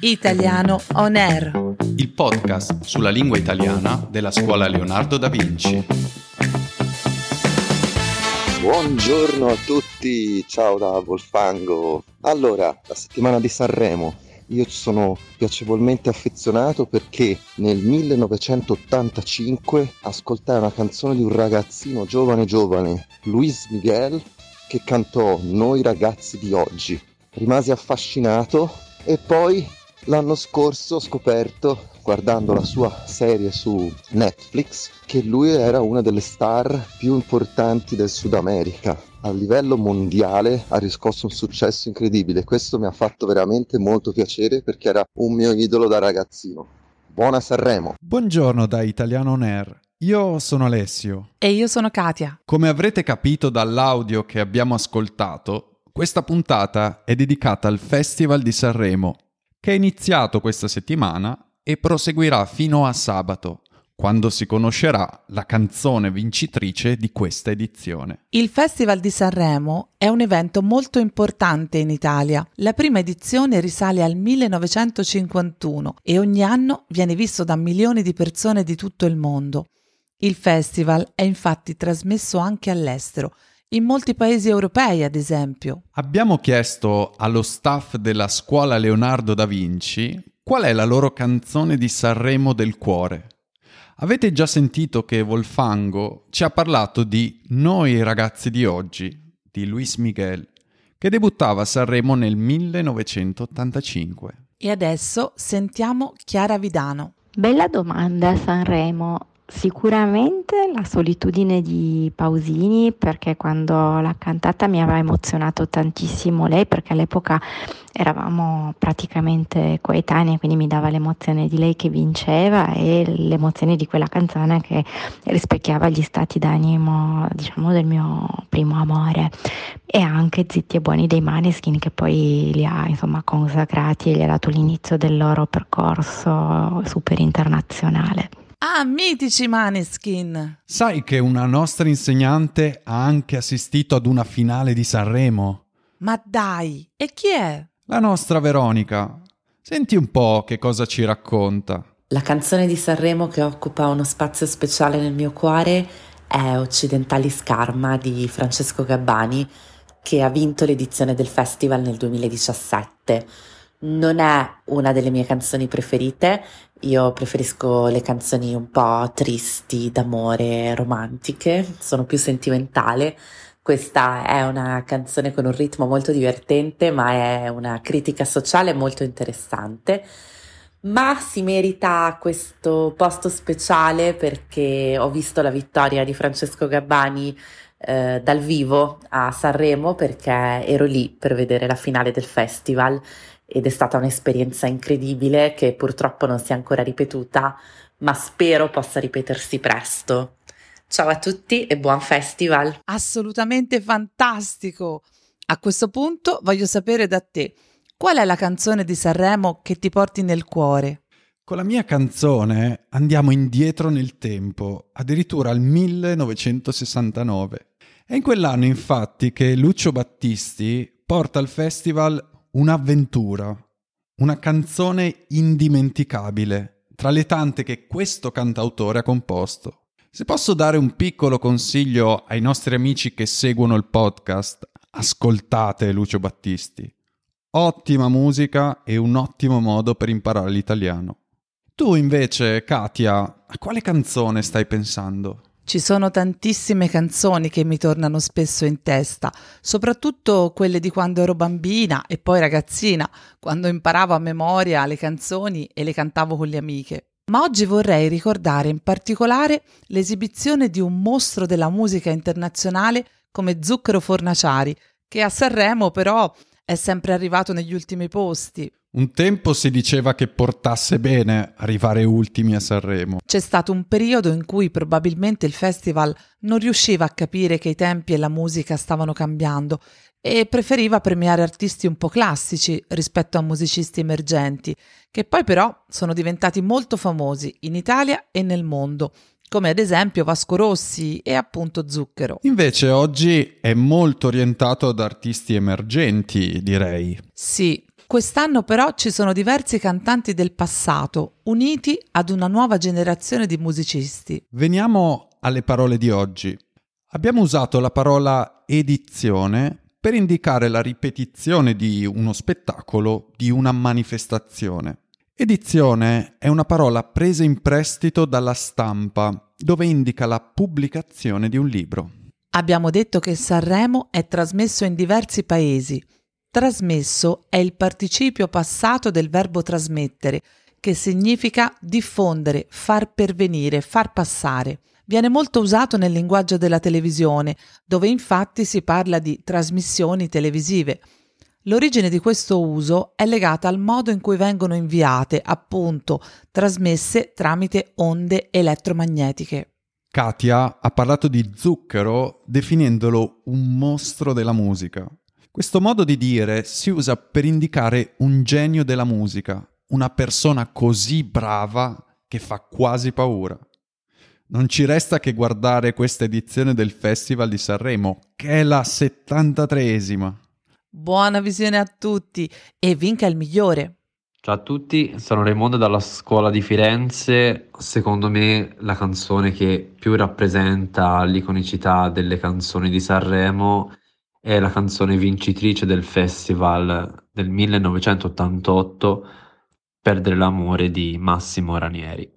Italiano On Air. il podcast sulla lingua italiana della scuola Leonardo da Vinci. Buongiorno a tutti, ciao da Volfango. Allora, la settimana di Sanremo. Io ci sono piacevolmente affezionato perché nel 1985 ascoltai una canzone di un ragazzino giovane giovane, Luis Miguel, che cantò Noi ragazzi di oggi. Rimasi affascinato e poi l'anno scorso ho scoperto, guardando la sua serie su Netflix, che lui era una delle star più importanti del Sud America. A livello mondiale ha riscosso un successo incredibile. Questo mi ha fatto veramente molto piacere perché era un mio idolo da ragazzino. Buona Sanremo! Buongiorno da Italiano On Air. Io sono Alessio. E io sono Katia. Come avrete capito dall'audio che abbiamo ascoltato, questa puntata è dedicata al Festival di Sanremo, che è iniziato questa settimana e proseguirà fino a sabato, quando si conoscerà la canzone vincitrice di questa edizione. Il Festival di Sanremo è un evento molto importante in Italia. La prima edizione risale al 1951 e ogni anno viene visto da milioni di persone di tutto il mondo. Il festival è infatti trasmesso anche all'estero, in molti paesi europei ad esempio. Abbiamo chiesto allo staff della scuola Leonardo da Vinci qual è la loro canzone di Sanremo del cuore. Avete già sentito che Volfango ci ha parlato di Noi ragazzi di oggi, di Luis Miguel, che debuttava a Sanremo nel 1985. E adesso sentiamo Chiara Vidano. Bella domanda Sanremo. Sicuramente la solitudine di Pausini perché quando l'ha cantata mi aveva emozionato tantissimo lei perché all'epoca eravamo praticamente coetanei quindi mi dava l'emozione di lei che vinceva e l'emozione di quella canzone che rispecchiava gli stati d'animo diciamo del mio primo amore e anche Zitti e Buoni dei Maneskin che poi li ha insomma consacrati e gli ha dato l'inizio del loro percorso super internazionale. Ah, mitici Maneskin! Sai che una nostra insegnante ha anche assistito ad una finale di Sanremo? Ma dai, e chi è? La nostra Veronica. Senti un po' che cosa ci racconta. La canzone di Sanremo che occupa uno spazio speciale nel mio cuore è Occidentali Scarma di Francesco Gabbani, che ha vinto l'edizione del festival nel 2017. Non è una delle mie canzoni preferite, io preferisco le canzoni un po' tristi, d'amore, romantiche, sono più sentimentale. Questa è una canzone con un ritmo molto divertente, ma è una critica sociale molto interessante. Ma si merita questo posto speciale perché ho visto la vittoria di Francesco Gabbani eh, dal vivo a Sanremo perché ero lì per vedere la finale del festival ed è stata un'esperienza incredibile che purtroppo non si è ancora ripetuta, ma spero possa ripetersi presto. Ciao a tutti e buon festival! Assolutamente fantastico! A questo punto voglio sapere da te, qual è la canzone di Sanremo che ti porti nel cuore? Con la mia canzone andiamo indietro nel tempo, addirittura al 1969. È in quell'anno infatti che Lucio Battisti porta al festival Un'avventura, una canzone indimenticabile, tra le tante che questo cantautore ha composto. Se posso dare un piccolo consiglio ai nostri amici che seguono il podcast, ascoltate Lucio Battisti. Ottima musica e un ottimo modo per imparare l'italiano. Tu invece, Katia, a quale canzone stai pensando? Ci sono tantissime canzoni che mi tornano spesso in testa, soprattutto quelle di quando ero bambina e poi ragazzina, quando imparavo a memoria le canzoni e le cantavo con le amiche. Ma oggi vorrei ricordare in particolare l'esibizione di un mostro della musica internazionale come Zucchero Fornaciari, che a Sanremo però è sempre arrivato negli ultimi posti. Un tempo si diceva che portasse bene arrivare ultimi a Sanremo. C'è stato un periodo in cui probabilmente il festival non riusciva a capire che i tempi e la musica stavano cambiando e preferiva premiare artisti un po' classici rispetto a musicisti emergenti, che poi però sono diventati molto famosi in Italia e nel mondo, come ad esempio Vasco Rossi e appunto Zucchero. Invece oggi è molto orientato ad artisti emergenti, direi. Sì, Quest'anno però ci sono diversi cantanti del passato uniti ad una nuova generazione di musicisti. Veniamo alle parole di oggi. Abbiamo usato la parola edizione per indicare la ripetizione di uno spettacolo, di una manifestazione. Edizione è una parola presa in prestito dalla stampa, dove indica la pubblicazione di un libro. Abbiamo detto che Sanremo è trasmesso in diversi paesi. Trasmesso è il participio passato del verbo trasmettere, che significa diffondere, far pervenire, far passare viene molto usato nel linguaggio della televisione, dove infatti si parla di trasmissioni televisive. L'origine di questo uso è legata al modo in cui vengono inviate, appunto, trasmesse tramite onde elettromagnetiche. Katia ha parlato di zucchero definendolo un mostro della musica. Questo modo di dire si usa per indicare un genio della musica, una persona così brava che fa quasi paura. Non ci resta che guardare questa edizione del Festival di Sanremo, che è la 73esima. Buona visione a tutti e vinca il migliore. Ciao a tutti, sono Raimondo dalla scuola di Firenze. Secondo me la canzone che più rappresenta l'iconicità delle canzoni di Sanremo è la canzone vincitrice del festival del 1988, Perdere l'amore di Massimo Ranieri.